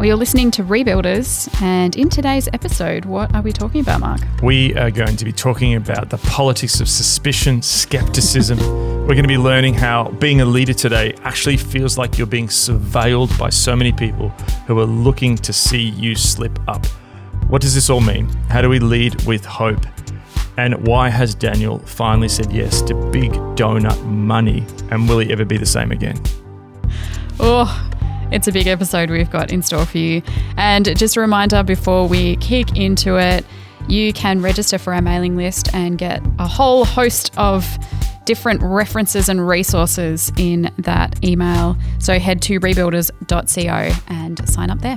Well, you're listening to Rebuilders, and in today's episode, what are we talking about, Mark? We are going to be talking about the politics of suspicion, skepticism. We're going to be learning how being a leader today actually feels like you're being surveilled by so many people who are looking to see you slip up. What does this all mean? How do we lead with hope? And why has Daniel finally said yes to big donut money? And will he ever be the same again? Oh, it's a big episode we've got in store for you. And just a reminder before we kick into it, you can register for our mailing list and get a whole host of different references and resources in that email. So head to rebuilders.co and sign up there.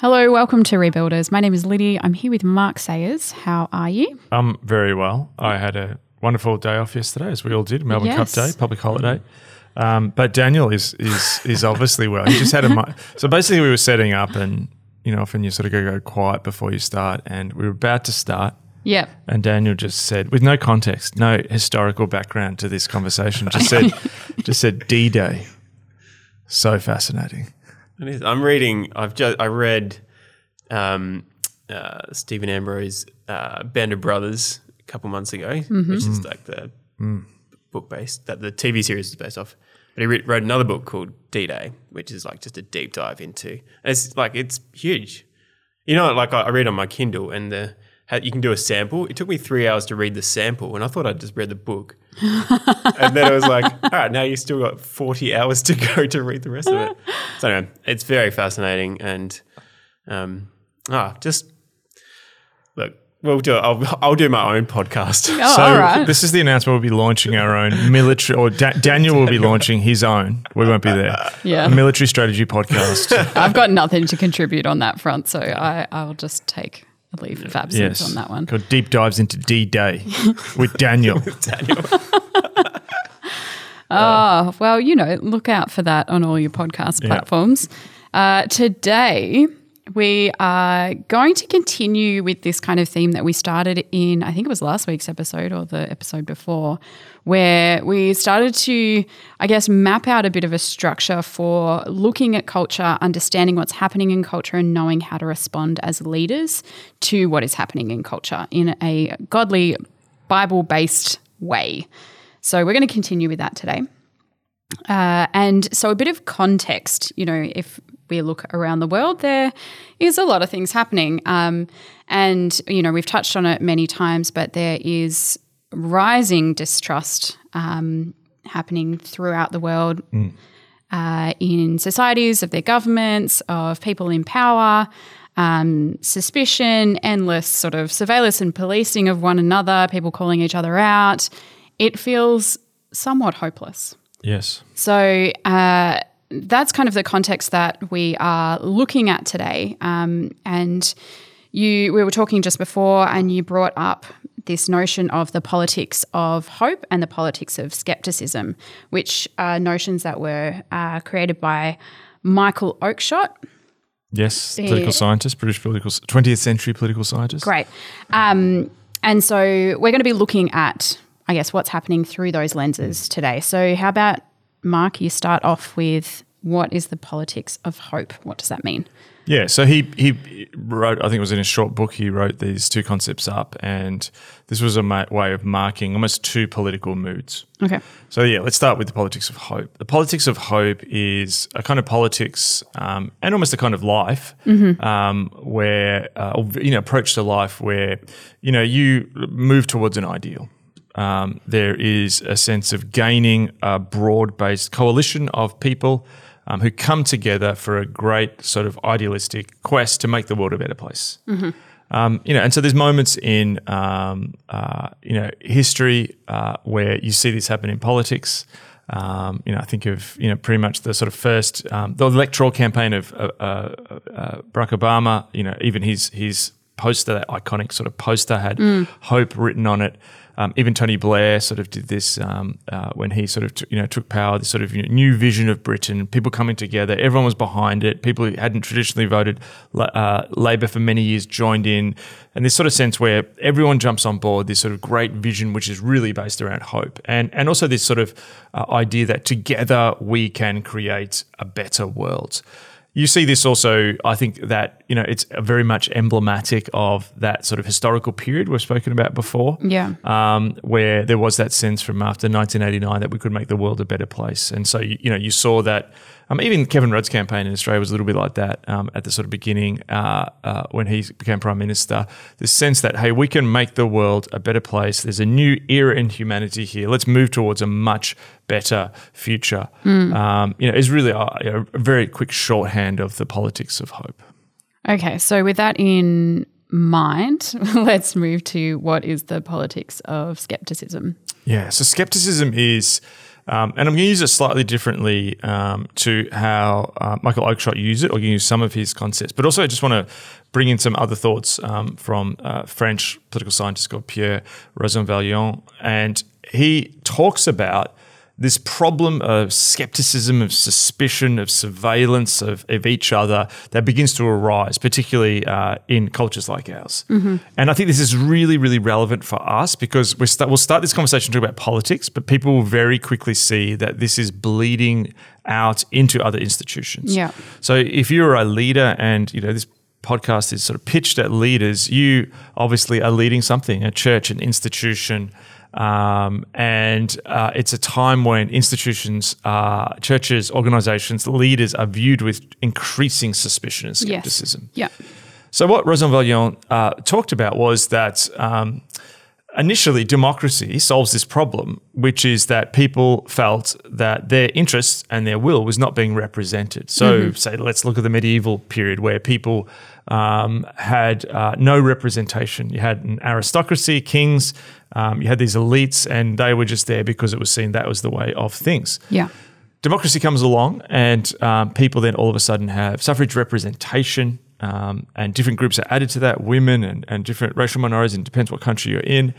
Hello, welcome to Rebuilders. My name is Liddy. I'm here with Mark Sayers. How are you? I'm very well. I had a wonderful day off yesterday, as we all did. Melbourne Yes. Cup Day, public holiday. Um, but Daniel is is is obviously well. He just had a mi- so basically we were setting up, and you know often you sort of go go quiet before you start, and we were about to start, Yep. and Daniel just said, with no context, no historical background to this conversation, just said just said D Day. So fascinating. It is. I'm reading. I've just I read um, uh, Stephen Ambrose' uh, Band of Brothers a couple months ago, which is like the book based that the TV series is based off. But he re- wrote another book called D Day, which is like just a deep dive into. and It's like it's huge. You know, like I I read on my Kindle, and the you can do a sample. It took me three hours to read the sample, and I thought I'd just read the book. and then I was like, all right, now you've still got 40 hours to go to read the rest of it. So anyway, it's very fascinating and um, ah, just look, we'll do it. I'll, I'll do my own podcast. Oh, so all right. this is the announcement. We'll be launching our own military, or da- Daniel will be launching his own. We won't be there. Yeah. a military strategy podcast. I've got nothing to contribute on that front, so I, I'll just take a leave of absence yes, on that one. Called deep dives into D Day with Daniel. with Daniel. Oh, well, you know, look out for that on all your podcast platforms. Uh, today, we are going to continue with this kind of theme that we started in, I think it was last week's episode or the episode before, where we started to, I guess, map out a bit of a structure for looking at culture, understanding what's happening in culture, and knowing how to respond as leaders to what is happening in culture in a godly, Bible based way. So we're going to continue with that today. Uh, and so, a bit of context, you know, if we look around the world, there is a lot of things happening. Um, and, you know, we've touched on it many times, but there is rising distrust um, happening throughout the world uh, in societies, of their governments, of people in power, um, suspicion, endless sort of surveillance and policing of one another, people calling each other out. It feels somewhat hopeless. yes. So uh, that's kind of the context that we are looking at today. Um, and you, we were talking just before, and you brought up this notion of the politics of hope and the politics of skepticism, which are notions that were uh, created by Michael Oakeshott. Yes, political scientist, British political, 20th century political scientist. Great. Um, and so we're going to be looking at, I guess, what's happening through those lenses today. So, how about, Mark, you start off with what is the politics of hope? What does that mean? Yeah, so he he wrote. I think it was in a short book. He wrote these two concepts up, and this was a ma- way of marking almost two political moods. Okay. So yeah, let's start with the politics of hope. The politics of hope is a kind of politics um, and almost a kind of life um, where uh, you know approach to life where you know you move towards an ideal. Um, there is a sense of gaining a broad-based coalition of people um, who come together for a great sort of idealistic quest to make the world a better place. Um, you know, and so there's moments in um, uh, you know history uh, where you see this happen in politics. Um, you know, I think of you know pretty much the sort of first um, the electoral campaign of uh, uh, uh, Barack Obama. You know, even his his poster, that iconic sort of poster had hope written on it. Um, even Tony Blair sort of did this um, uh, when he sort of t- you know took power. This sort of you know, new vision of Britain, people coming together. Everyone was behind it. People who hadn't traditionally voted uh, Labor for many years joined in, and this sort of sense where everyone jumps on board. This sort of great vision, which is really based around hope, and and also this sort of uh, idea that together we can create a better world you see this also. I think that you know it's very much emblematic of that sort of historical period we've spoken about before. Yeah. Um, where there was that sense from after 1989 that we could make the world a better place, and so you, you know you saw that. Um, even Kevin Rudd's campaign in Australia was a little bit like that um, at the sort of beginning uh, uh, when he became prime minister. The sense that hey, we can make the world a better place. There's a new era in humanity here. Let's move towards a much better future. Um, you know, is really a, a very quick shorthand of the politics of hope. Okay, so with that in mind, let's move to what is the politics of skepticism. Yeah. So skepticism is, um, and I'm going to use it slightly differently um, to how uh, Michael Oakeshott used it, or use some of his concepts. But also, I just want to bring in some other thoughts um, from a French political scientist called Pierre Rosanvallon, and he talks about this problem of skepticism, of suspicion, of surveillance of, of each other that begins to arise, particularly uh, in cultures like ours. And I think this is really, really relevant for us because we start, we'll start this conversation talking about politics, but people will very quickly see that this is bleeding out into other institutions. Yeah. So if you're a leader and, you know, this podcast is sort of pitched at leaders, you obviously are leading something, a church, an institution. Um, and uh, it's a time when institutions, uh, churches, organizations, leaders are viewed with increasing suspicion and skepticism. Yes. Yeah. So, what Rosanvallon uh, talked about was that um, initially democracy solves this problem, which is that people felt that their interests and their will was not being represented. So, say, let's look at the medieval period where people um, had uh, no representation. You had an aristocracy, kings, um, you had these elites, and they were just there because it was seen that was the way of things Yeah. democracy comes along, and um, people then all of a sudden have suffrage representation, um, and different groups are added to that women and, and different racial minorities, and it depends what country you're in.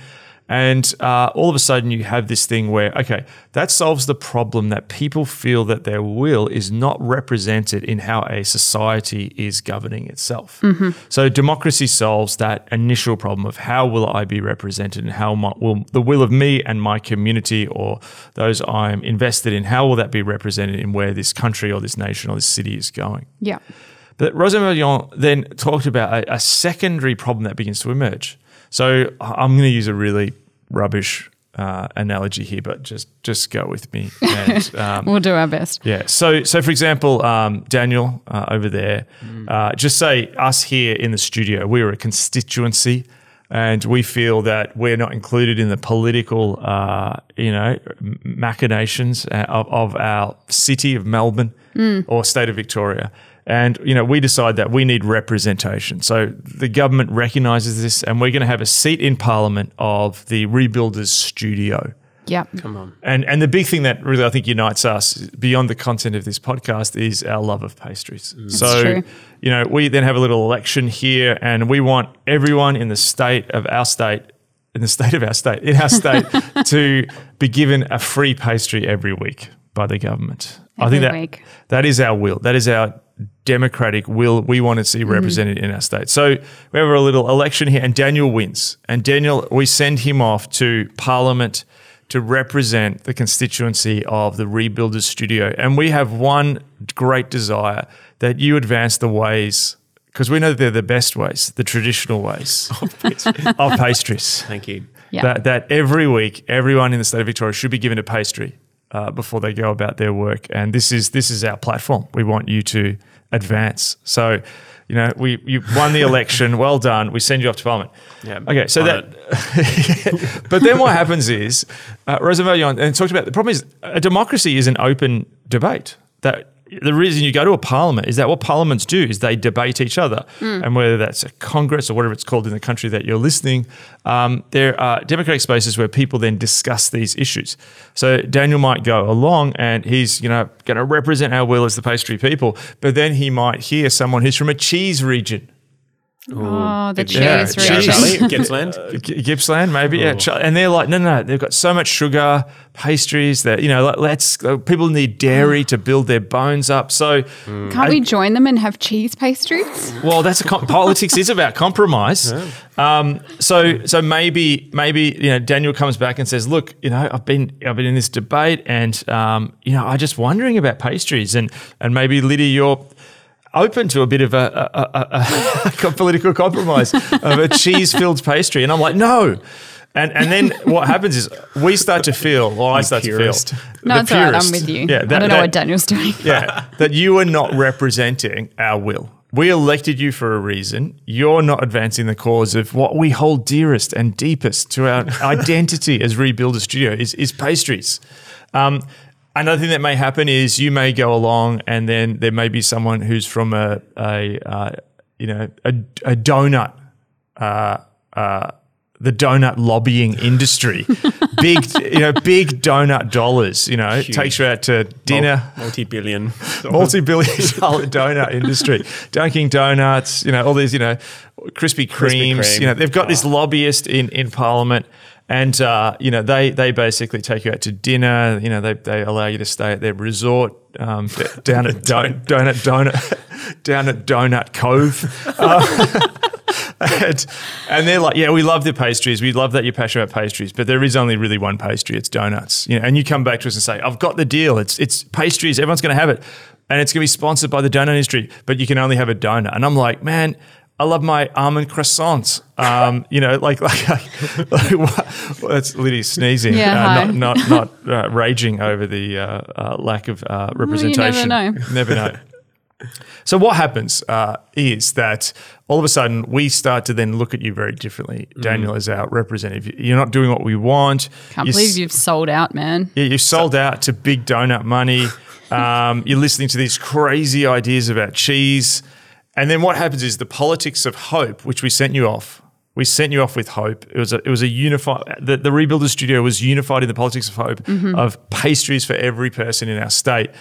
And uh, all of a sudden, you have this thing where, okay, that solves the problem that people feel that their will is not represented in how a society is governing itself. So, democracy solves that initial problem of how will I be represented and how my, will the will of me and my community or those I'm invested in, how will that be represented in where this country or this nation or this city is going? Yeah. But Rosanvallon then talked about a, a secondary problem that begins to emerge. So I'm going to use a really rubbish uh, analogy here, but just just go with me. And, um, We'll do our best. yeah. So, so for example, um, Daniel uh, over there, uh, just say us here in the studio, we are a constituency, and we feel that we're not included in the political, uh, you know, machinations uh, of, of our city of Melbourne or state of Victoria. And you know, we decide that we need representation. So the government recognises this, and we're going to have a seat in Parliament of the Rebuilders Studio. Yeah. Come on. And and the big thing that really I think unites us beyond the content of this podcast is our love of pastries. Mm. So true. you know, we then have a little election here, and we want everyone in the state of our state, in the state of our state, in our state, to be given a free pastry every week by the government. I think that week. that is our will. That is our democratic will we want to see represented in our state. So we have a little election here, and Daniel wins. And Daniel, we send him off to Parliament to represent the constituency of the Rebuilders Studio. And we have one great desire that you advance the ways, because we know that they're the best ways, the traditional ways of pastries. Thank you. Yeah. That, that every week, everyone in the state of Victoria should be given a pastry uh, before they go about their work. And this is this is our platform. We want you to advance. So, you know, we you won the election. Well done. We send you off to Parliament. Yeah, Okay. So that, but then what happens is, uh, Rosanvallon talked about the problem is a democracy is an open debate. That the reason you go to a parliament is that what parliaments do is they debate each other, and whether that's a congress or whatever it's called in the country that you're listening, um, there are democratic spaces where people then discuss these issues. So Daniel might go along and he's you know going to represent our will as the pastry people, but then he might hear someone who's from a cheese region Oh, the cheese Yeah, route. cheese. Charlie, Gippsland. G- Gippsland, maybe, yeah. Ch- And they're like, no, no, no, they've got so much sugar, pastries that you know. let- Let's uh, people need dairy to build their bones up. So, Can't we join them and have cheese pastries? well, that's a com- politics is about compromise. Um, so, so maybe, maybe you know, Daniel comes back and says, look, you know, I've been, I've been in this debate, and um, you know, I'm just wondering about pastries, and and maybe Lydia, you're open to a bit of a, a, a, a political compromise of a cheese-filled pastry, and I'm like, no. And, and then what happens is we start to feel, or I start purist. to feel, No, the it's all right. I'm with you. Yeah, I that- don't know that- what Daniel's doing. yeah, that you are not representing our will. We elected you for a reason. You're not advancing the cause of what we hold dearest and deepest to our identity as Rebuilder Studio is, is pastries. Um, another thing that may happen is you may go along and then there may be someone who's from a, a uh, you know, a, a donut uh, uh, the donut lobbying industry. big, you know, big donut dollars. You know, takes you out to dinner. multi-billion. Multi-billion dollar donut industry, Dunkin' Donuts, you know, all these, you know, Krispy Kremes. Kreme. You know, they've got this lobbyist in in Parliament, and uh, you know, they they basically take you out to dinner. You know, they they allow you to stay at their resort um, down at Don- Donut Donut down at Donut Cove. and, and they're like, yeah, we love the pastries. We love that you're passionate about pastries, but there is only really one pastry. It's donuts. You know, and you come back to us and say, I've got the deal. It's it's pastries. Everyone's going to have it, and it's going to be sponsored by the donut industry, but you can only have a donut. And I'm like, man. I love my almond croissants. Um, you know, like like, like what, well, that's Liddy sneezing, Yeah, uh, not not, not uh, raging over the uh, uh, lack of uh, representation. know. Never know. So what happens uh, is that all of a sudden we start to then look at you very differently. Daniel is our representative. You're not doing what we want. Can't You're believe you've sold out, man. yeah, you've sold out to big donut money. Um, you're listening to these crazy ideas about cheese. And then what happens is the politics of hope, which we sent you off. We sent you off with hope. It was a, it was a unified. The, the Rebuilder Studio was unified in the politics of hope mm-hmm. of pastries for every person in our state.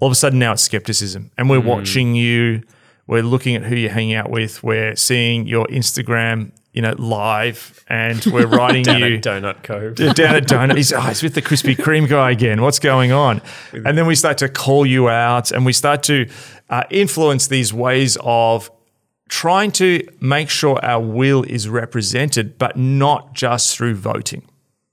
All of a sudden now it's skepticism, and we're mm. watching you. We're looking at who you're hanging out with. We're seeing your Instagram, you know, live, and we're writing Down you at Donut Cove. down at Donut. He's, oh, he's with the Krispy Kreme guy again. What's going on? And then we start to call you out and we start to uh, influence these ways of trying to make sure our will is represented, but not just through voting.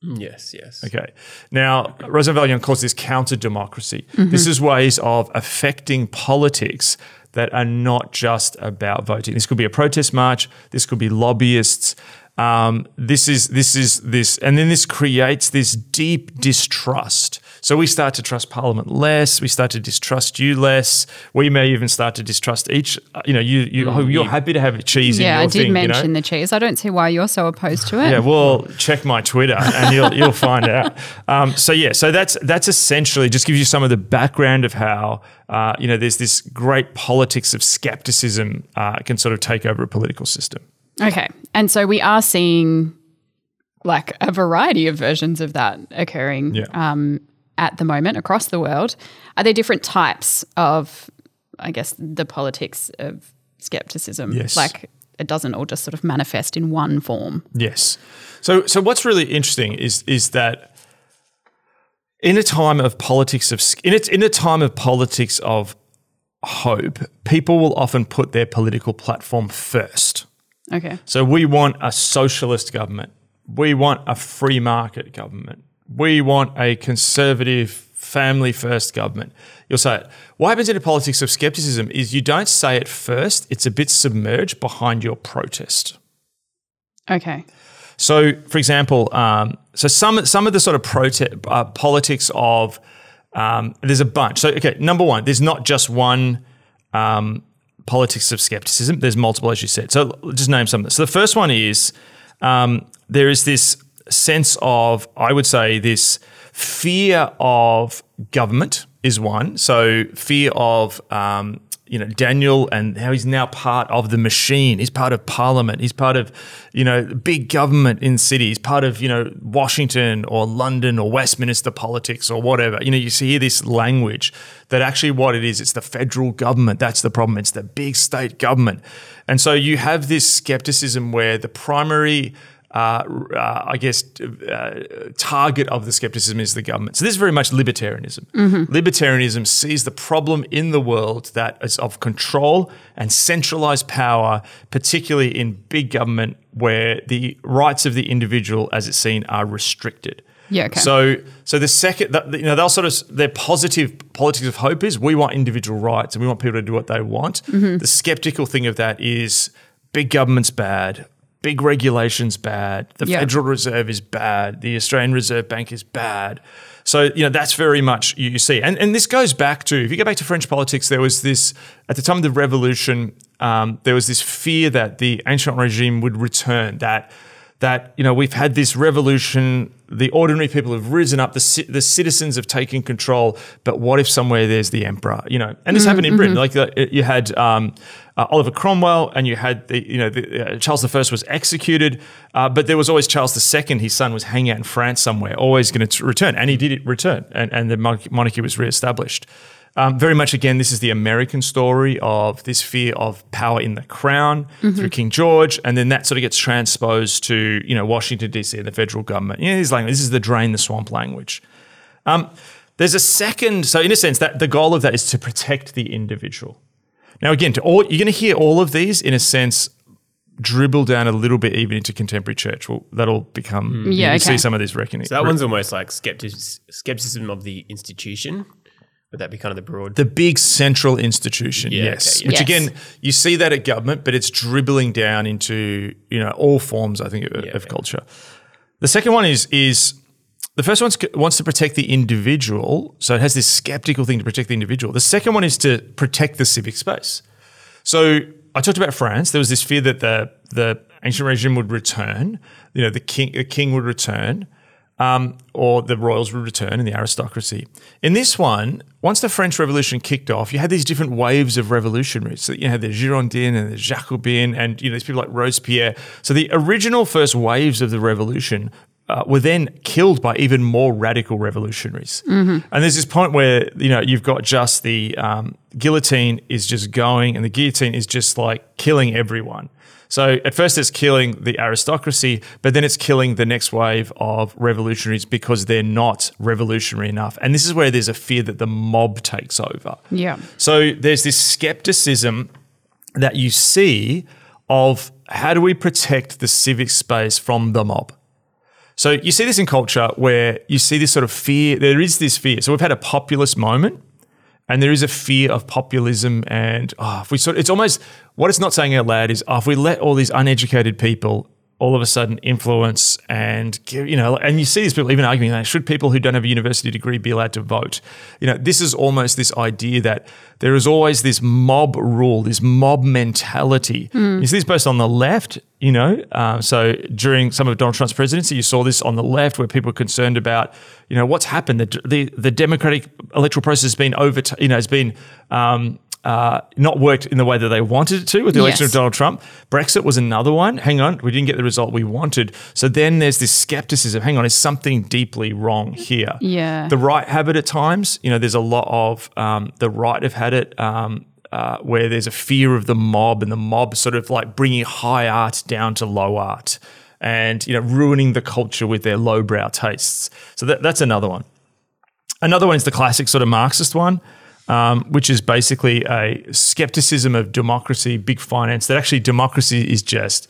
Yes, yes. Okay. Now, Rosanvallon calls this counter democracy. This is ways of affecting politics that are not just about voting. This could be a protest march. This could be lobbyists. Um, this is this is this, and then this creates this deep distrust. So we start to trust Parliament less. We start to distrust you less. We may even start to distrust each. uh, You know, you you oh, you're happy to have cheese in Yeah, I did thing. mention you know? the cheese. I don't see why you're so opposed to it. Yeah, well, check my Twitter and you'll you'll find out. Um, so yeah, so that's that's essentially just gives you some of the background of how uh, you know there's this great politics of skepticism uh, can sort of take over a political system. Okay. And so we are seeing like a variety of versions of that occurring Yeah. um, at the moment across the world. Are there different types of, I guess, the politics of skepticism? Yes. Like it doesn't all just sort of manifest in one form. Yes. So so what's really interesting is is that in a time of politics of in a, in a time of politics of hope, people will often put their political platform first. Okay. So we want a socialist government. We want a free market government. We want a conservative, family first government. You'll say it. What happens in a politics of skepticism is you don't say it first, it's a bit submerged behind your protest. Okay. So, for example, um, so some some of the sort of protest uh, politics of um, there's a bunch. So, okay, number one, there's not just one um, politics of skepticism. There's multiple, as you said. So, just name some. of them. So, the first one is um, there is this sense of, I would say, this fear of government is one. So, fear of um, you know Daniel and how he's now part of the machine. He's part of Parliament. He's part of you know big government in cities. Part of you know Washington or London or Westminster politics or whatever. You know you see this language that actually what it is. It's the federal government. That's the problem. It's the big state government, and so you have this skepticism where the primary uh, uh, I guess, uh, target of the skepticism is the government. So this is very much libertarianism. Mm-hmm. Libertarianism sees the problem in the world that is of control and centralized power, particularly in big government, where the rights of the individual, as it's seen, are restricted. Yeah, okay. So, so the second, that, you know, they'll sort of their positive politics of hope is we want individual rights and we want people to do what they want. Mm-hmm. The skeptical thing of that is big government's bad, big regulations bad, the Yeah. Federal Reserve is bad, the Australian Reserve Bank is bad. So you know that's very much you you see, and and this goes back to if you go back to French politics, there was this at the time of the revolution, um, there was this fear that the ancient regime would return, that that you know we've had this revolution, the ordinary people have risen up, the ci- the citizens have taken control, but what if somewhere there's the emperor, you know? And this happened in Britain, like uh, you had. Um, uh, Oliver Cromwell, and you had the, you know, the, uh, Charles I was executed, uh, but there was always Charles II. His son was hanging out in France somewhere, always going to return, and he did it return, and, and the monarchy, was reestablished. Um, very much again, this is the American story of this fear of power in the crown through King George, and then that sort of gets transposed to you know Washington DC and the federal government. You know, this language, this is the drain the swamp language. Um, there's a second, so in a sense, that the goal of that is to protect the individual. Now, again, to all, you're going to hear all of these in a sense dribble down a little bit even into contemporary church. Well, that'll become mm. Yeah, you okay. see some of these reckoning. So that one's almost like skeptic- skepticism of the institution. Would that be kind of the broad? the big central institution, Yeah, yes. okay, yeah. Which Yes. again, you see that at government, but it's dribbling down into you know all forms. I think of, Yeah, of okay. culture. The second one is is the first one wants to protect the individual, so it has this skeptical thing to protect the individual. The second one is to protect the civic space. So I talked about France. There was this fear that the the ancient regime would return. You know, the king the king would return, um, or the royals would return, and the aristocracy. In this one, once the French Revolution kicked off, you had these different waves of revolutionaries. So you had the Girondin and the Jacobin, and you know these people like Robespierre. So the original first waves of the revolution uh, were then killed by even more radical revolutionaries. And there's this point where you know you've got just the um, guillotine is just going, and the guillotine is just like killing everyone. So at first it's killing the aristocracy, but then it's killing the next wave of revolutionaries because they're not revolutionary enough. And this is where there's a fear that the mob takes over. Yeah. So there's this skepticism that you see of how do we protect the civic space from the mob? So you see this in culture where you see this sort of fear. There is this fear. So we've had a populist moment, and there is a fear of populism. And oh, if we sort, it's almost what it's not saying out loud is, oh, if we let all these uneducated people all of a sudden influence and you know, and you see these people even arguing that should people who don't have a university degree be allowed to vote? You know, this is almost this idea that there is always this mob rule, this mob mentality. You see this both on the left, you know, uh, so during some of Donald Trump's presidency, you saw this on the left where people were concerned about, you know, what's happened. The the, the democratic electoral process has been over, you know, has been um, uh, not worked in the way that they wanted it to with the election Yes. of Donald Trump. Brexit was another one. Hang on, we didn't get the result we wanted. So then there's this skepticism. Hang on, is something deeply wrong here? Yeah. The right have it at times. You know, there's a lot of um, the right have had it. Um, uh, where there's a fear of the mob and the mob sort of like bringing high art down to low art and you know ruining the culture with their lowbrow tastes so that, that's another one Another one is the classic sort of Marxist one, um, which is basically a skepticism of democracy, big finance, that actually democracy is just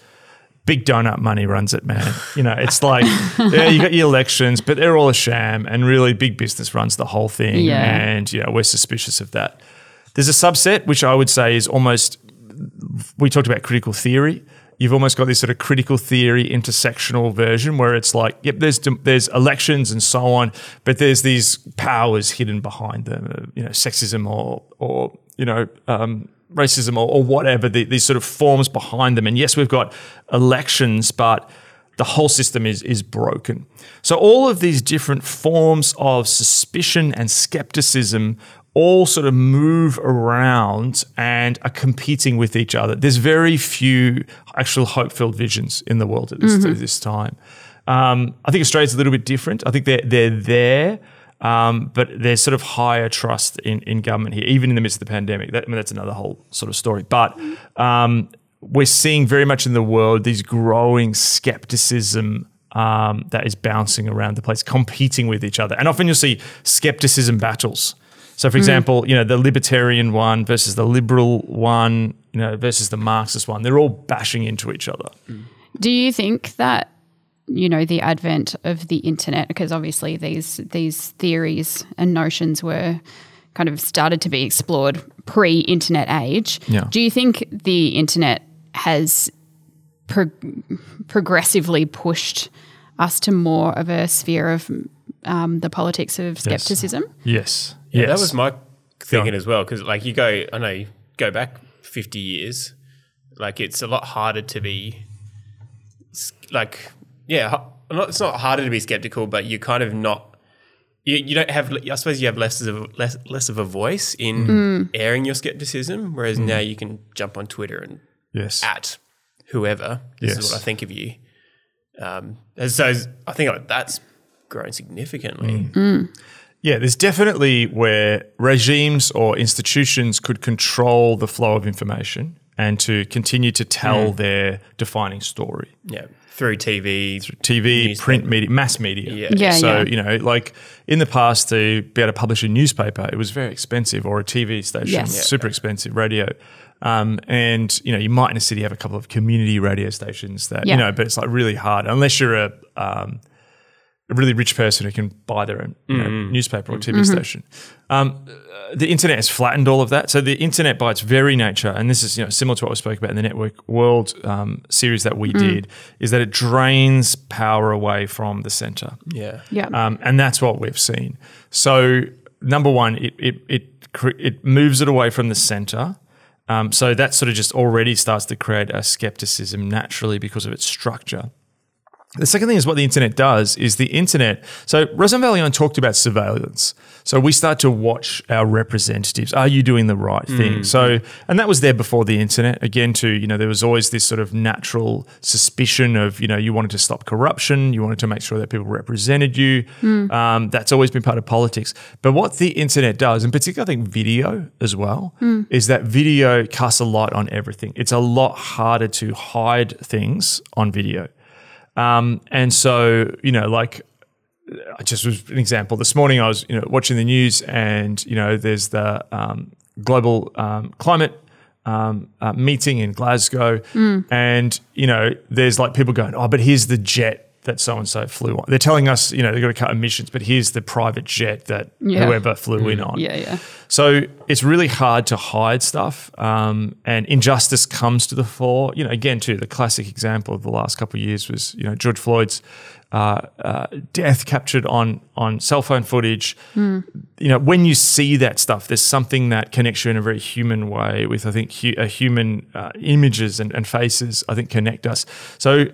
big donut money runs it, man. You know, it's like, yeah, you got your elections, but they're all a sham, and really big business runs the whole thing. Yeah. And, you know, we're suspicious of that. There's a subset, which I would say is almost, we talked about critical theory. You've almost got this sort of critical theory intersectional version where it's like, yep, there's there's elections and so on, but there's these powers hidden behind them, uh, you know, sexism or or you know, um, racism or, or whatever. The, these sort of forms behind them, and yes, we've got elections, but the whole system is is broken. So all of these different forms of suspicion and skepticism all sort of move around and are competing with each other. There's very few actual hope-filled visions in the world at this, at this time. Um, I think Australia's a little bit different. I think they're they're there, um, but there's sort of higher trust in, in government here, even in the midst of the pandemic. That, I mean, that's another whole sort of story. But um, we're seeing very much in the world these growing skepticism um, that is bouncing around the place, competing with each other. And often you'll see skepticism battles. So, for example, you know the libertarian one versus the liberal one, you know, versus the Marxist one. They're all bashing into each other. Do you think that you know the advent of the internet because obviously these these theories and notions were kind of started to be explored pre-internet age. Yeah. Do you think the internet has pro- progressively pushed us to more of a sphere of um, the politics of skepticism? Yes. Yeah, that was my thinking as well. Because like you go, I know you go back fifty years, like it's a lot harder to be, like yeah, not, it's not harder to be skeptical, but you're kind of not. You, you don't have. I suppose you have less of a, less less of a voice in mm. airing your skepticism, whereas mm. now you can jump on Twitter and yes. at whoever. This Yes. is what I think of you. Um, and so I think like, that's grown significantly. Mm. Yeah, there's definitely where regimes or institutions could control the flow of information and to continue to tell their defining story. Yeah, through TV, Through TV, Newspaper. print media, mass media. Yeah. Yeah, So, yeah. you know, like in the past to be able to publish a newspaper, it was very expensive or a TV station, Yes. Yeah. super expensive radio. Um, and, you know, you might in a city have a couple of community radio stations that, Yeah. you know, but it's like really hard unless you're a, um, a really rich person who can buy their own you know, newspaper or TV station. Um, the internet has flattened all of that. So the internet, by its very nature, and this is you know similar to what we spoke about in the Network World um, series that we did, is that it drains power away from the center. yeah, Yeah. Um, and that's what we've seen. So number one, it it it, cre- it moves it away from the center. Um, so that sort of just already starts to create a skepticism naturally because of its structure. The second thing is what the internet does is the internet. So Rosanvallon talked about surveillance. So we start to watch our representatives. Are you doing the right hmm. thing? So, and that was there before the internet. Again, too, you know, there was always this sort of natural suspicion of, you know, you wanted to stop corruption, you wanted to make sure that people represented you. Hmm. Um, that's always been part of politics. But what the internet does, and particularly I think video as well, hmm. is that video casts a light on everything. It's a lot harder to hide things on video. Um, and so, you know, like I just was an example. This morning I was, you know, watching the news and, you know, there's the um, global um, climate um, uh, meeting in Glasgow. And, you know, there's like people going, oh, but here's the jet that so and so flew on. They're telling us, you know, they've got to cut emissions, but here's the private jet that Yeah. whoever flew in on. yeah, yeah. So it's really hard to hide stuff, um, and injustice comes to the fore. You know, again, too, the classic example of the last couple of years was you know George Floyd's uh, uh, death captured on on cell phone footage. You know, when you see that stuff, there's something that connects you in a very human way with I think hu- a human uh, images and, and faces. I think connect us. So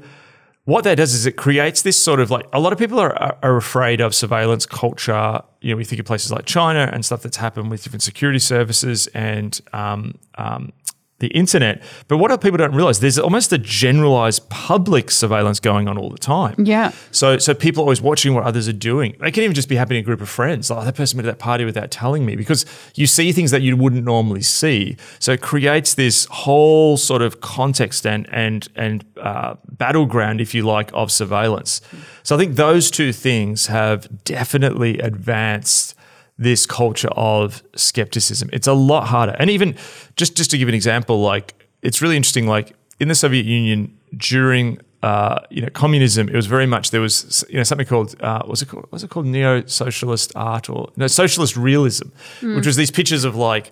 what that does is it creates this sort of like a lot of people are, are, afraid of surveillance culture. You know, we think of places like China and stuff that's happened with different security services and um, um, the internet. But what people don't realize, there's almost a generalized public surveillance going on all the time. Yeah. So, so people are always watching what others are doing. It can even just be happening in a group of friends. Like, oh, that person went to that party without telling me because you see things that you wouldn't normally see. So it creates this whole sort of context and and and uh, battleground, if you like, of surveillance. So I think those two things have definitely advanced this culture of skepticism. It's a lot harder. And even just just to give an example, like it's really interesting. Like in the Soviet Union during uh, you know communism, it was very much there was you know something called uh, was it called was it called neo socialist art or no socialist realism, which was these pictures of like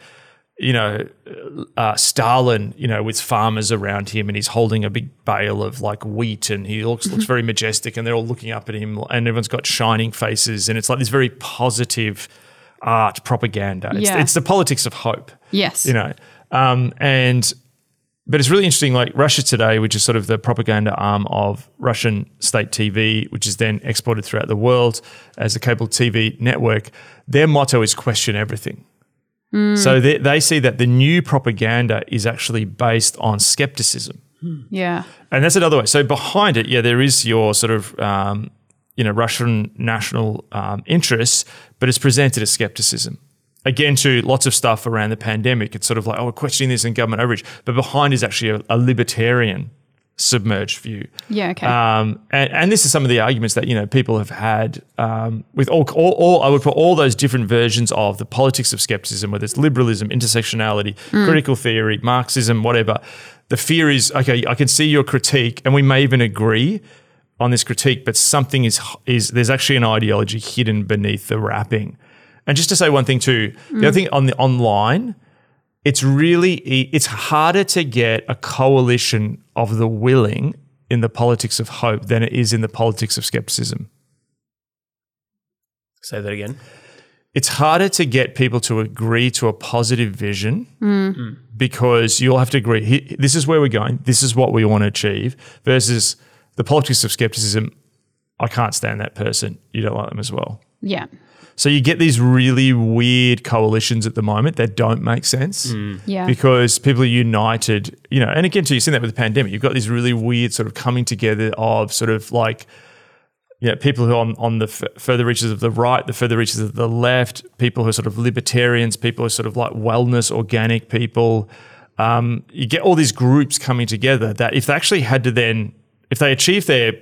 you know, uh, Stalin, you know, with farmers around him, and he's holding a big bale of like wheat, and he looks looks very majestic, and they're all looking up at him, and everyone's got shining faces, and it's like this very positive art propaganda. It's, Yeah. it's the politics of hope, Yes. you know, um, and but it's really interesting. Like Russia Today, which is sort of the propaganda arm of Russian state TV, which is then exported throughout the world as a cable TV network. Their motto is question everything. So they, they see that the new propaganda is actually based on skepticism. Yeah. And that's another way. So behind it, yeah, there is your sort of um, you know Russian national um, interests, but it's presented as skepticism. Again, to lots of stuff around the pandemic, it's sort of like, oh, we're questioning this in government overreach, but behind is actually a, a libertarian submerged view. Yeah. Okay. Um, and, and this is some of the arguments that you know people have had um, with all, all, all I would put all those different versions of the politics of skepticism, whether it's liberalism, intersectionality, critical theory, Marxism, whatever. The fear is okay. I can see your critique, and we may even agree on this critique, but something is is there's actually an ideology hidden beneath the wrapping. And just to say one thing too, the other thing on the online, it's really e- it's harder to get a coalition of the willing in the politics of hope than it is in the politics of skepticism. Say that again. It's harder to get people to agree to a positive vision mm. Mm. because you'll have to agree. This is where we're going. This is what we want to achieve. Versus the politics of skepticism. I can't stand that person. You don't like them as well. yeah. So you get these really weird coalitions at the moment that don't make sense Yeah. because people are united, you know, and again, too, you've seen that with the pandemic. You've got these really weird sort of coming together of sort of like, you know, people who are on, on the f- further reaches of the right, the further reaches of the left, people who are sort of libertarians, people who are sort of like wellness, organic people. Um, you get all these groups coming together that if they actually had to then, if they achieved their,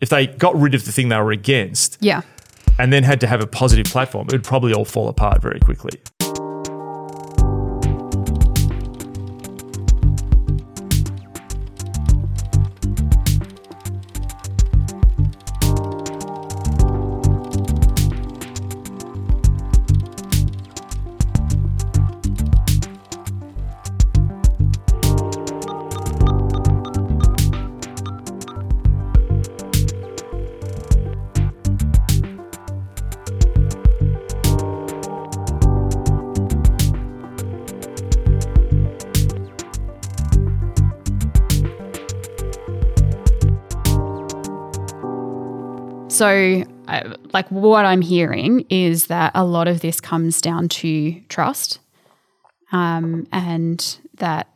if they got rid of the thing they were against, yeah. and then had to have a positive platform, it would probably all fall apart very quickly. So, uh, like, what I'm hearing is that a lot of this comes down to trust, um, and that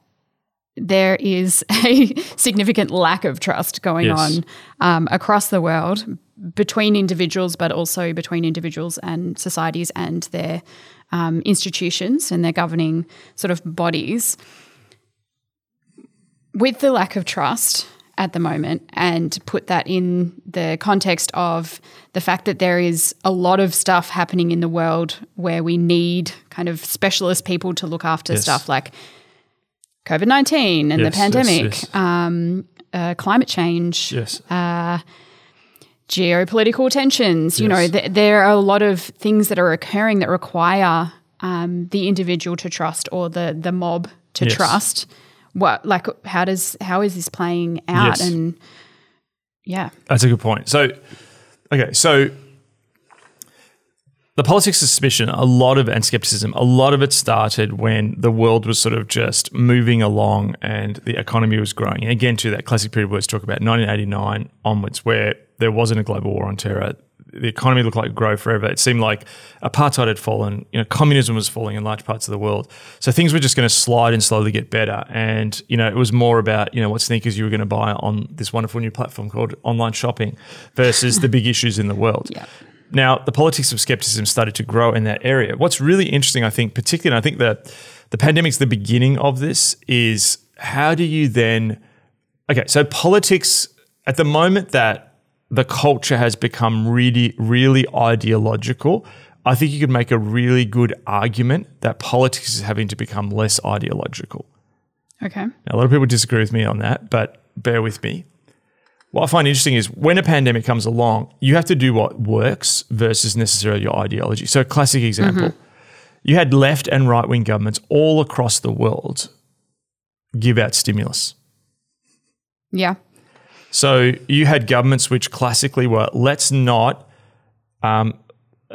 there is a significant lack of trust going Yes. on um, across the world between individuals, but also between individuals and societies and their um, institutions and their governing sort of bodies. With the lack of trust at the moment, and put that in the context of the fact that there is a lot of stuff happening in the world where we need kind of specialist people to look after Yes. stuff like COVID 19 and Yes, the pandemic, yes. Um, uh, climate change, Yes. geopolitical tensions. You know, th- there are a lot of things that are occurring that require um, the individual to trust or the the mob to Yes. trust. What like how does how is this playing out? Yes. And yeah, That's a good point. So, okay, so the politics of suspicion, a lot of and skepticism, a lot of it started when the world was sort of just moving along and the economy was growing. And again, to that classic period we always talk about, 1989 onwards, where there wasn't a global war on terror. The economy looked like grow forever. It seemed like apartheid had fallen. You know, communism was falling in large parts of the world. So things were just going to slide and slowly get better. And you know, it was more about you know what sneakers you were going to buy on this wonderful new platform called online shopping versus the big issues in the world. Yeah. Now, the politics of skepticism started to grow in that area. What's really interesting, I think, particularly, and I think that the pandemic's the beginning of this, is how do you then. Okay, so politics, at the moment that the culture has become really, really ideological, I think you could make a really good argument that politics is having to become less ideological. okay, Now, a lot of people disagree with me on that, but bear with me. What I find interesting is when a pandemic comes along, you have to do what works versus necessarily your ideology. So, classic example mm-hmm. you had left and right wing governments all across the world give out stimulus. yeah, So, you had governments which classically were let's not. Um,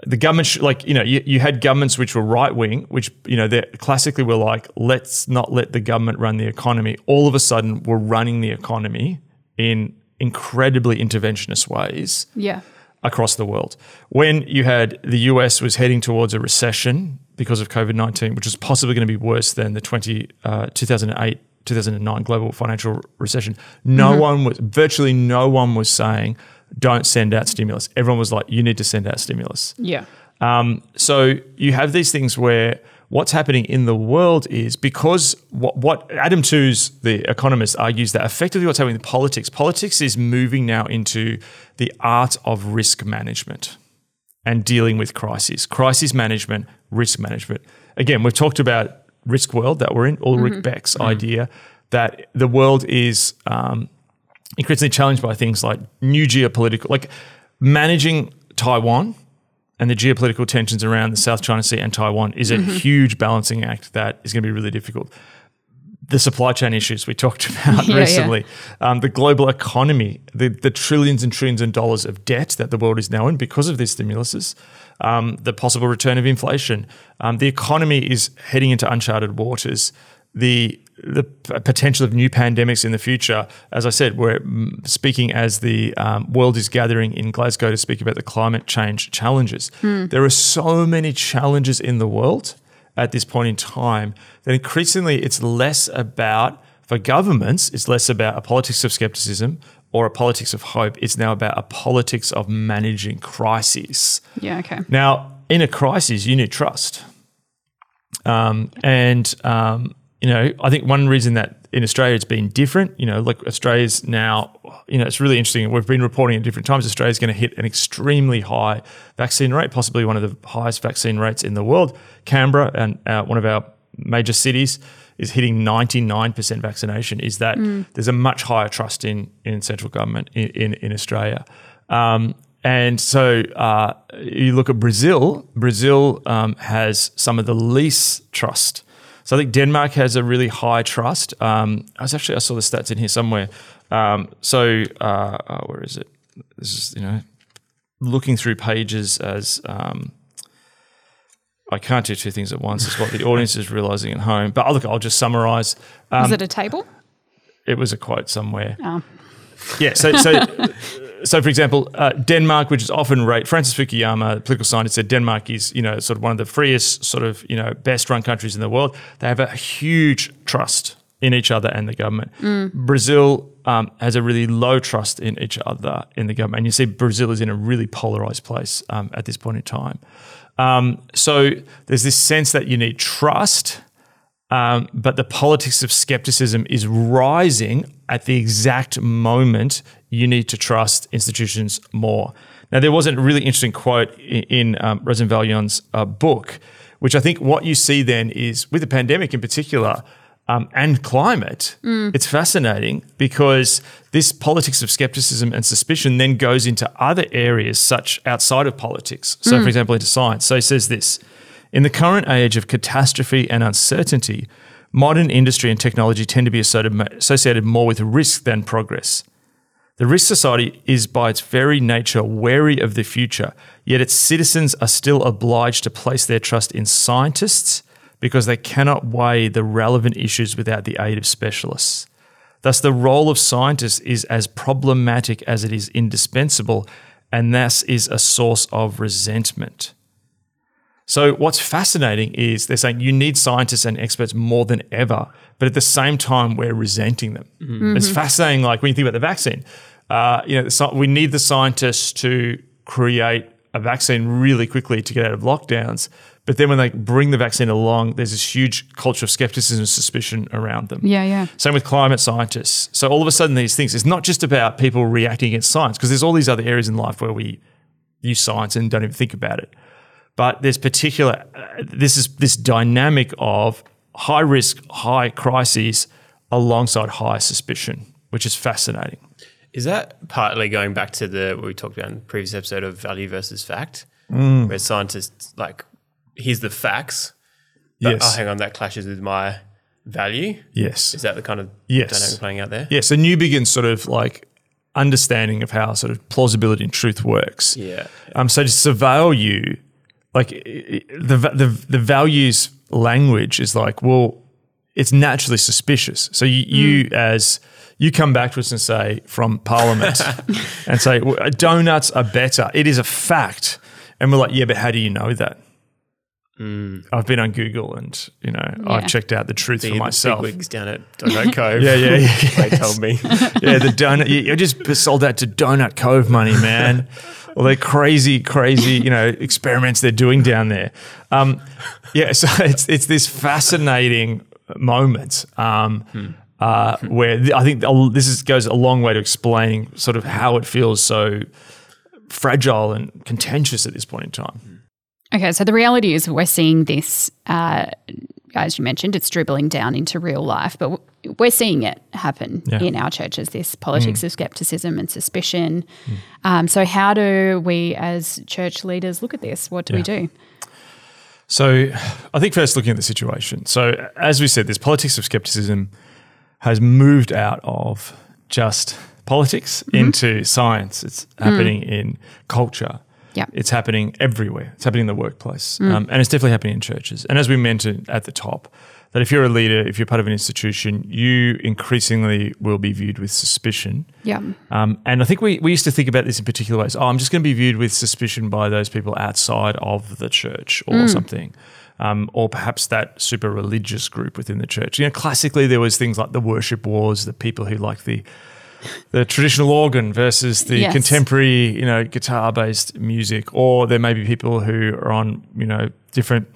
the government, sh- like you know, you, you had governments which were right wing, which you know, they classically were like, let's not let the government run the economy. All of a sudden, we're running the economy in incredibly interventionist ways. yeah, across the world. When you had the US was heading towards a recession because of COVID 19, which was possibly going to be worse than the 20, uh, 2008 2009 global financial recession, no one was, virtually no one was saying, don't send out stimulus. Everyone was like, you need to send out stimulus. Yeah. Um, so you have these things where what's happening in the world is because what, what Adam Tooze, the economist, argues that effectively what's happening in politics, politics is moving now into the art of risk management and dealing with crises, crisis management, risk management. Again, we've talked about risk world that we're in, Ulrich mm-hmm. Beck's mm-hmm. idea that the world is um, increasingly challenged by things like new geopolitical, like managing Taiwan and the geopolitical tensions around the South China Sea and Taiwan is a mm-hmm. huge balancing act that is going to be really difficult. The supply chain issues we talked about Yeah, yeah. recently, Um, the global economy, the, the trillions and trillions of dollars of debt that the world is now in because of these stimuluses, um, the possible return of inflation. Um, the economy is heading into uncharted waters. The the potential of new pandemics in the future, as I said, we're mm, speaking as the um, world is gathering in Glasgow to speak about the climate change challenges. There are so many challenges in the world at this point in time that increasingly it's less about, for governments, it's less about a politics of skepticism or a politics of hope. It's now about a politics of managing crises. Yeah. Okay. Now, in a crisis, you need trust. Um, and, um, you know, I think one reason that in Australia it's been different, you know, like Australia's now, you know, it's really interesting. We've been reporting at different times Australia's going to hit an extremely high vaccine rate, possibly one of the highest vaccine rates in the world. Canberra, and uh, one of our major cities, is hitting 99% vaccination. Is that there's a much higher trust in, in central government in, in, in Australia. Um, and so uh, you look at Brazil, Brazil um, has some of the least trust. So I think Denmark has a really high trust. Um, I was actually, I saw the stats in here somewhere. Um, so uh, uh, where is it? This is, you know, looking through pages as um, I can't do two things at once, is what the audience is realizing at home. But look, I'll just summarize. Um, Was it a table? it was a quote somewhere. Oh. Yeah. So, so, so for example, uh, Denmark, which is often rate Francis Fukuyama, the political scientist, said Denmark is you know sort of one of the freest, sort of you know best run countries in the world. They have a huge trust in each other and the government. Brazil um, has a really low trust in each other in the government, and you see Brazil is in a really polarized place um, at this point in time. Um, so there's this sense that you need trust. Um, but the politics of skepticism is rising at the exact moment you need to trust institutions more. Now, there was a really interesting quote in, in um, Rosanvallon's uh, book, which I think what you see then is with the pandemic in particular um, and climate, it's fascinating because this politics of skepticism and suspicion then goes into other areas such outside of politics. So, for example, into science. So he says this. In the current age of catastrophe and uncertainty, modern industry and technology tend to be associated more with risk than progress. The risk society is by its very nature wary of the future, yet its citizens are still obliged to place their trust in scientists because they cannot weigh the relevant issues without the aid of specialists. Thus, the role of scientists is as problematic as it is indispensable, and thus is a source of resentment. So, what's fascinating is they're saying you need scientists and experts more than ever, but at the same time, we're resenting them. It's fascinating. Like when you think about the vaccine, uh, you know, we need the scientists to create a vaccine really quickly to get out of lockdowns. But then when they bring the vaccine along, there's this huge culture of skepticism and suspicion around them. Yeah. Yeah. Same with climate scientists. So all of a sudden, these things, it's not just about people reacting against science, because there's all these other areas in life where we use science and don't even think about it. But there's particular, uh, this is this dynamic of high risk, high crises alongside high suspicion, which is fascinating. Is that partly going back to the what we talked about in the previous episode of value versus fact, Mm. where scientists like, here's the facts, but Yes. oh, hang on, that clashes with my value. Yes. Is that the kind of Yes. dynamic playing out there? Yeah. So Newbigin's sort of like understanding of how sort of plausibility and truth works. Yeah. Um, so to surveil you, like the the the values language is like, well, it's naturally suspicious. So you, you as You come back to us and say from Parliament and say donuts are better. It is a fact, and we're like, yeah, but how do you know that? I've been on Google and you know Yeah. I've checked out the truth The for myself. bigwigs down at Donut Cove. Yeah, yeah, yeah. they told me. yeah, the donut. you- You're just sold out to Donut Cove money, man. All their crazy, crazy, you know, experiments they're doing down there. Um, yeah, so it's it's this fascinating moment um, uh, where th- I think a- this is, goes a long way to explaining sort of how it feels so fragile and contentious at this point in time. Okay, so the reality is we're seeing this, uh, as you mentioned, it's dribbling down into real life, but we're seeing it happen Yeah. in our churches this politics of skepticism and suspicion. Um, so, how do we as church leaders look at this? What do we do? So I think first looking at the situation. So as we said, this politics of skepticism has moved out of just politics into science. It's happening in culture. Yeah. It's happening everywhere. It's happening in the workplace. Um, and it's definitely happening in churches. And as we mentioned at the top, that if you're a leader, if you're part of an institution, you increasingly will be viewed with suspicion. Yeah. Um, and I think we, we used to think about this in particular ways. Oh, I'm just going to be viewed with suspicion by those people outside of the church or something. Um, or perhaps that super religious group within the church. You know, classically there was things like the worship wars, the people who like the the traditional organ versus the Yes. contemporary, you know, guitar based music, or there may be people who are on, you know, different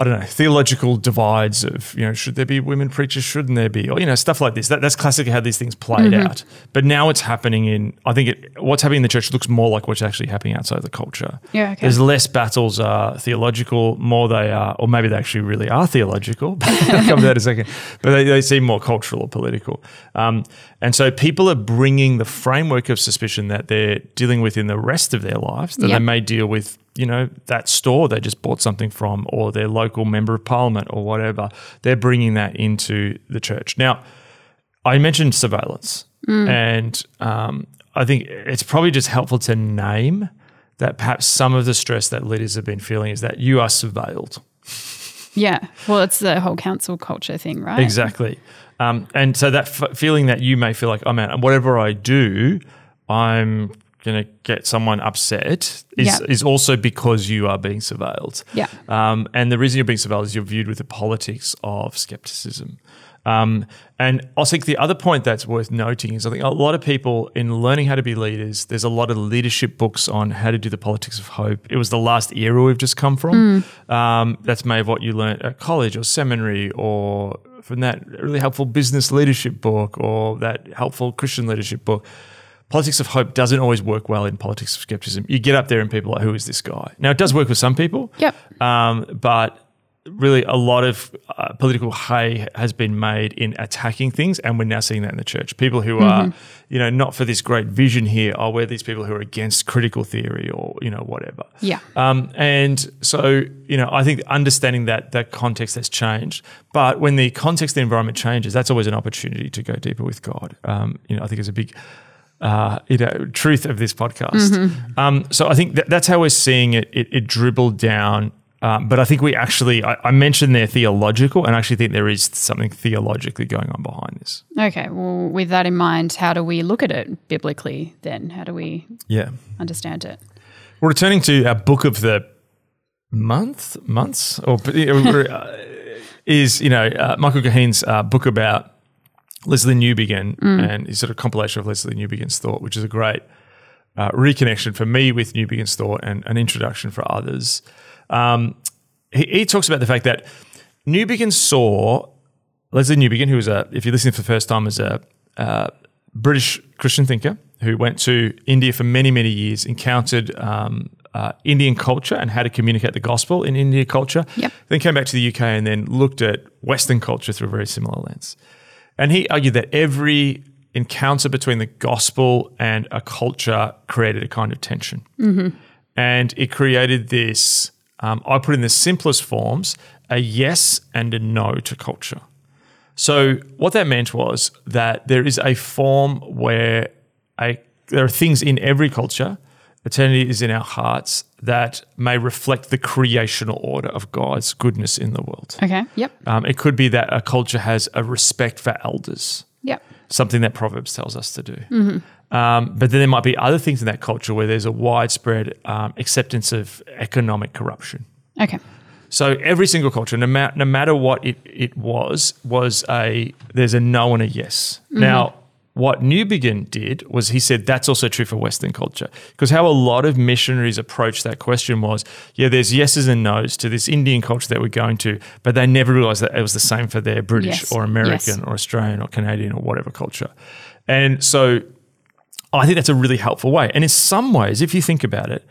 I don't know, theological divides of, you know, should there be women preachers, shouldn't there be? Or, you know, stuff like this. That, that's classically how these things played Mm-hmm. out. But now it's happening in, I think it, what's happening in the church looks more like what's actually happening outside of the culture. Yeah, okay. There's less battles are theological, more they are, or maybe they actually really are theological. I'll come to that in a second. But they, they seem more cultural or political. Um, and so people are bringing the framework of suspicion that they're dealing with in the rest of their lives that Yep. they may deal with, you know, that store they just bought something from or their local member of parliament or whatever. They're bringing that into the church. Now, I mentioned surveillance, and um, I think it's probably just helpful to name that perhaps some of the stress that leaders have been feeling is that you are surveilled. Yeah. Well, it's the whole council culture thing, right? Exactly. Um, and so that f- feeling that you may feel like, oh man, whatever I do, I'm going to get someone upset is, Yeah. is also because you are being surveilled. Yeah. Um, and the reason you're being surveilled is you're viewed with the politics of skepticism. Um, and I think the other point that's worth noting is I think a lot of people in learning how to be leaders, there's a lot of leadership books on how to do the politics of hope. It was the last era we've just come from. Um, that's maybe what you learned at college or seminary or from that really helpful business leadership book or that helpful Christian leadership book. Politics of hope doesn't always work well in politics of skepticism. You get up there and people are like, who is this guy? Now, it does work with some people. Yep. Um, but really, a lot of uh, political hay has been made in attacking things, and we're now seeing that in the church. People who are, you know, not for this great vision here are where these people who are against critical theory or you know whatever. Yeah. Um, and so, you know, I think understanding that that context has changed. But when the context, the environment changes, that's always an opportunity to go deeper with God. Um, you know, I think it's a big, uh, you know, truth of this podcast. Um, so I think that, that's how we're seeing it. It, it dribbled down. Um, but I think we actually, I, I mentioned they're theological, and I actually think there is something theologically going on behind this. Okay. Well, with that in mind, how do we look at it biblically then? How do we Yeah. understand it? We're returning to our book of the month, months, or uh, is you know uh, Michael Goheen's uh, book about Lesslie Newbigin and his sort of compilation of Lesslie Newbigin's thought, which is a great uh, reconnection for me with Newbigin's thought and an introduction for others. Um, he, he talks about the fact that Newbigin saw Lesslie Newbigin, who was a, if you're listening for the first time, is a uh, British Christian thinker who went to India for many, many years, encountered um, uh, Indian culture and how to communicate the gospel in Indian culture. Yep. Then came back to the UK and then looked at Western culture through a very similar lens. And he argued that every encounter between the gospel and a culture created a kind of tension. And it created this, um, I put in the simplest forms, a yes and a no to culture. So what that meant was that there is a form where a, there are things in every culture, eternity is in our hearts, that may reflect the creational order of God's goodness in the world. Okay. Yep. Um, it could be that a culture has a respect for elders. Yep. something that Proverbs tells us to do. Um, but then there might be other things in that culture where there's a widespread um, acceptance of economic corruption. Okay. So every single culture, no, ma- no matter what it, it was, was a there's a no and a yes. Now, what Newbigin did was he said that's also true for Western culture because how a lot of missionaries approached that question was, yeah, there's yeses and nos to this Indian culture that we're going to, but they never realized that it was the same for their British Yes. or American Yes. or Australian or Canadian or whatever culture, and so I think that's a really helpful way. And in some ways, if you think about it,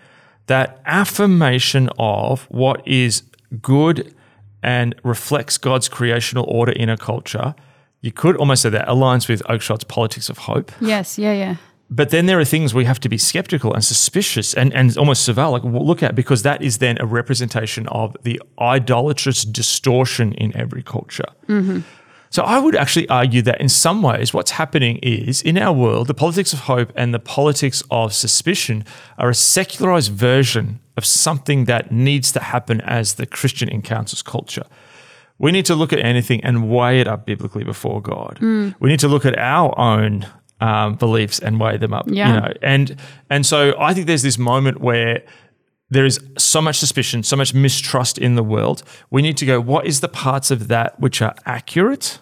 that affirmation of what is good and reflects God's creational order in a culture, you could almost say that aligns with Oakeshott's politics of hope. Yes. Yeah. Yeah. But then there are things we have to be skeptical and suspicious and, and almost surveil, like look at, because that is then a representation of the idolatrous distortion in every culture. Mm-hmm. So I would actually argue that in some ways, what's happening is in our world, the politics of hope and the politics of suspicion are a secularized version of something that needs to happen as the Christian encounters culture. We need to look at anything and weigh it up biblically before God. We need to look at our own um, beliefs and weigh them up. Yeah. You know, and and so I think there's this moment where there is so much suspicion, so much mistrust in the world. We need to go, what is the parts of that which are accurate?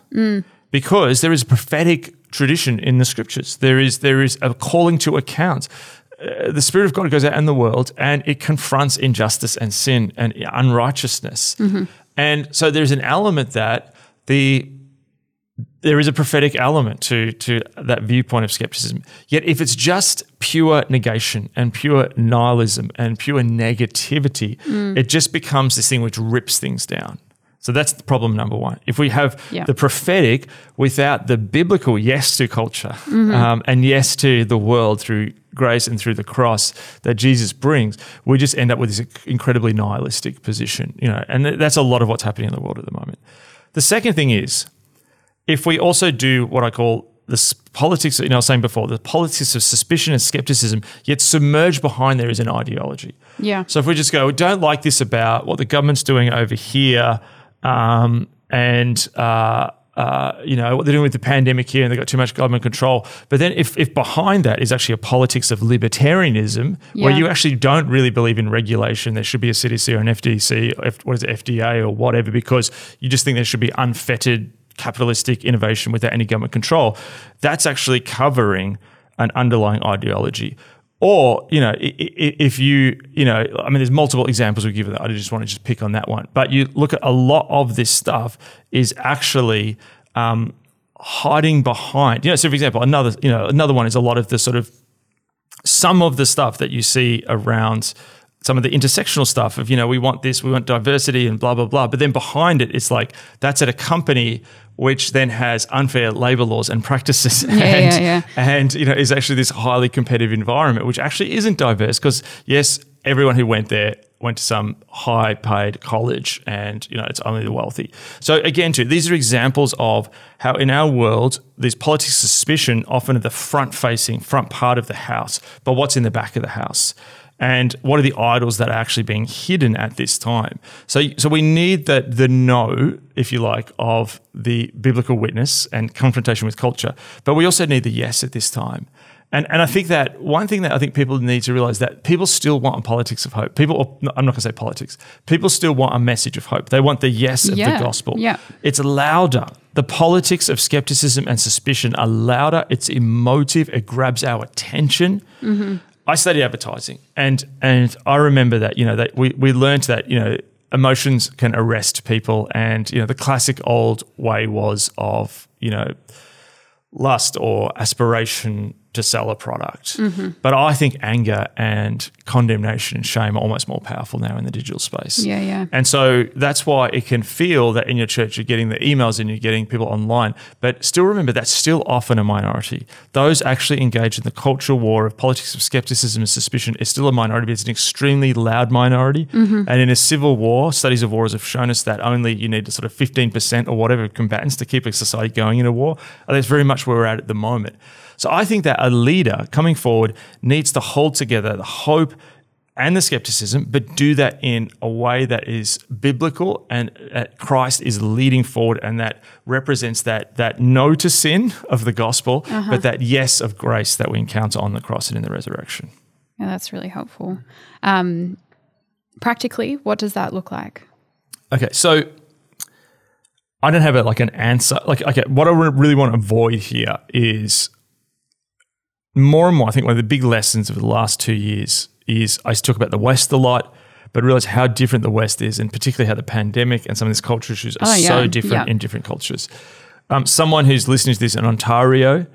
Because there is a prophetic tradition in the scriptures. There is there is a calling to account. Uh, the Spirit of God goes out in the world and it confronts injustice and sin and unrighteousness. And so there's an element that the there is a prophetic element to to that viewpoint of skepticism. Yet if it's just pure negation and pure nihilism and pure negativity, it just becomes this thing which rips things down. So that's the problem number one. If we have Yeah. the prophetic without the biblical yes to culture um, and yes to the world through grace and through the cross that Jesus brings, we just end up with this incredibly nihilistic position. You know, and that's a lot of what's happening in the world at the moment. The second thing is if we also do what I call the politics, you know, I was saying before, the politics of suspicion and skepticism, yet submerged behind there is an ideology. Yeah. So if we just go, we don't like this about what the government's doing over here, um, and uh, uh, you know what they're doing with the pandemic here, and they've got too much government control. But then, if if behind that is actually a politics of libertarianism, where you actually don't really believe in regulation, there should be a CDC or an FDC, or F, what is it, FDA or whatever, because you just think there should be unfettered capitalistic innovation without any government control. That's actually covering an underlying ideology. Or, you know, if you, you know, I mean, there's multiple examples we give that. I just want to just pick on that one. But you look at a lot of this stuff is actually um, hiding behind, you know, so for example, another, you know, another one is a lot of the sort of some of the stuff that you see around some of the intersectional stuff of you know we want this we want diversity and blah blah blah. But then behind it it's like that's at a company which then has unfair labor laws and practices and, yeah, yeah. and you know is actually this highly competitive environment which actually isn't diverse because yes everyone who went there went to some high paid college and you know it's only the wealthy. So again too these are examples of how in our world these politics of suspicion often are the front facing front part of the house but what's in the back of the house and what are the idols that are actually being hidden at this time so so we need that the no if you like of the biblical witness and confrontation with culture but we also need the yes at this time and, and I think that one thing that I think people need to realize that people still want a politics of hope. People, I'm not going to say politics. People still want a message of hope. They want the yes of Yeah, the gospel. yeah. It's louder. The politics of skepticism and suspicion are louder. It's emotive. It grabs our attention. Mm-hmm. I studied advertising, and and I remember that you know that we we learned that you know emotions can arrest people, and you know the classic old way was of you know lust or aspiration to sell a product. Mm-hmm. But I think anger and condemnation and shame are almost more powerful now in the digital space. Yeah, yeah. And so that's why it can feel that in your church you're getting the emails and you're getting people online. But still remember that's still often a minority. Those actually engaged in the cultural war of politics of skepticism and suspicion is still a minority, but it's an extremely loud minority. And in a civil war, studies of wars have shown us that only you need sort of 15% or whatever of combatants to keep a society going in a war. And that's very much where we're at at the moment. So I think that a leader coming forward needs to hold together the hope and the skepticism, but do that in a way that is biblical and that Christ is leading forward and that represents that that no to sin of the gospel, uh-huh. but that yes of grace that we encounter on the cross and in the resurrection. Yeah, that's really helpful. Um, practically, what does that look like? Okay, so I don't have a, like an answer. Like, okay, what I really want to avoid here is more and more. I think one of the big lessons of the last two years is I talk about the West a lot, but realize how different the West is, and particularly how the pandemic and some of these cultural issues are oh, yeah. so different yeah. in different cultures. Um, someone who's listening to this in Ontario,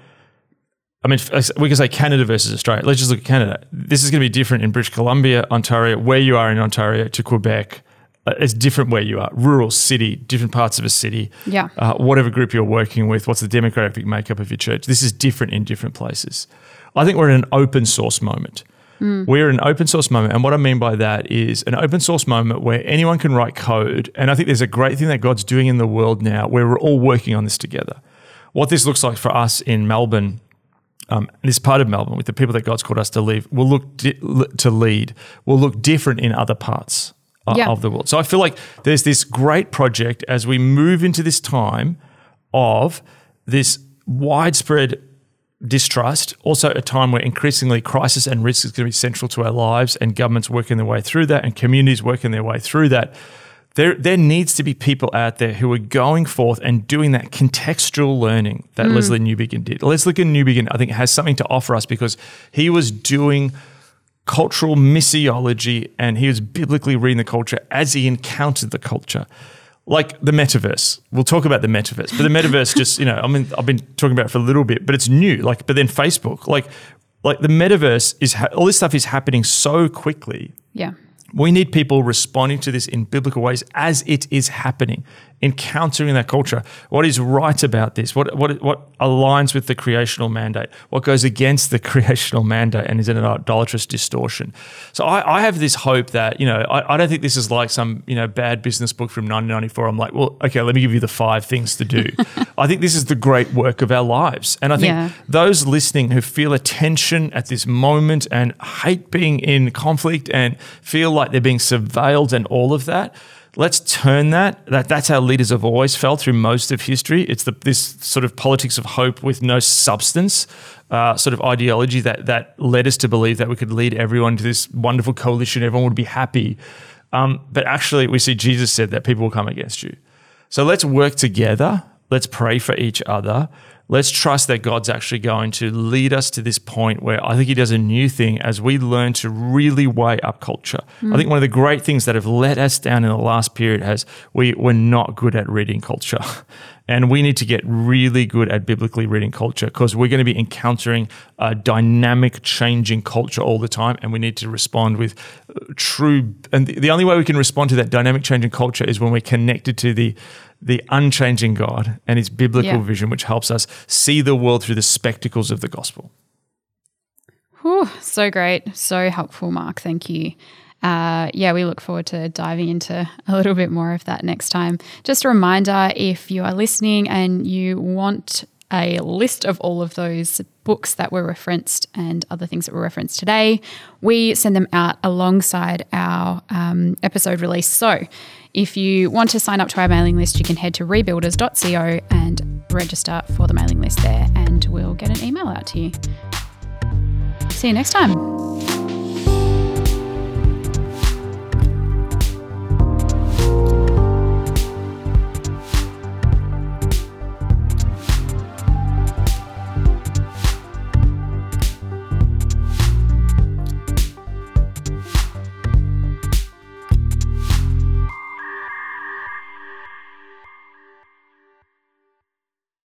I mean, we can say Canada versus Australia. Let's just look at Canada. This is going to be different in British Columbia, Ontario, where you are in Ontario to Quebec. Uh, it's different where you are, rural, city, different parts of a city. Yeah. Uh, whatever group you're working with, what's the demographic makeup of your church? This is different in different places. I think we're in an open source moment. Mm. We're in an open source moment. And what I mean by that is an open source moment where anyone can write code. And I think there's a great thing that God's doing in the world now where we're all working on this together. What this looks like for us in Melbourne, um, this part of Melbourne with the people that God's called us to leave, will look di- to lead, will look different in other parts uh, yeah. of the world. So I feel like there's this great project as we move into this time of this widespread distrust, also a time where increasingly crisis and risk is going to be central to our lives, and governments working their way through that, and communities working their way through that. There, there needs to be people out there who are going forth and doing that contextual learning that mm. Lesslie Newbigin did. Lesslie Newbigin, I think, has something to offer us because he was doing cultural missiology and he was biblically reading the culture as he encountered the culture like the metaverse. We'll talk about the metaverse, but the metaverse just, you know, I mean, I've been talking about it for a little bit, but it's new. Like, but then Facebook, like, like the metaverse is ha- all this stuff is happening so quickly. Yeah. We need people responding to this in biblical ways as it is happening, encountering that culture. What is right about this? What, what, what aligns with the creational mandate? What goes against the creational mandate and is it an idolatrous distortion? So I, I have this hope that, you know, I, I, don't think this is like some, you know, bad business book from 1994. I'm like, well, okay, let me give you the five things to do. I think this is the great work of our lives. And I think yeah. those listening who feel a tension at this moment and hate being in conflict and feel like they're being surveilled and all of that. Let's turn that. that that's how leaders have always felt through most of history. It's the, this sort of politics of hope with no substance, uh, sort of ideology that that led us to believe that we could lead everyone to this wonderful coalition. Everyone would be happy. Um, but actually, we see Jesus said that people will come against you. So let's work together. Let's pray for each other let's trust that God's actually going to lead us to this point where I think He does a new thing as we learn to really weigh up culture. Mm. I think one of the great things that have let us down in the last period has we were not good at reading culture. And we need to get really good at biblically reading culture because we're going to be encountering a dynamic, changing culture all the time. And we need to respond with uh, true. And the only way we can respond to that dynamic, changing culture is when we're connected to the the unchanging God and his biblical yeah. vision, which helps us see the world through the spectacles of the gospel. Whew, so great. So helpful, Mark. Thank you. Uh, yeah, we look forward to diving into a little bit more of that next time. Just a reminder if you are listening and you want a list of all of those books that were referenced and other things that were referenced today, we send them out alongside our um, episode release. So if you want to sign up to our mailing list, you can head to rebuilders.co and register for the mailing list there, and we'll get an email out to you. See you next time.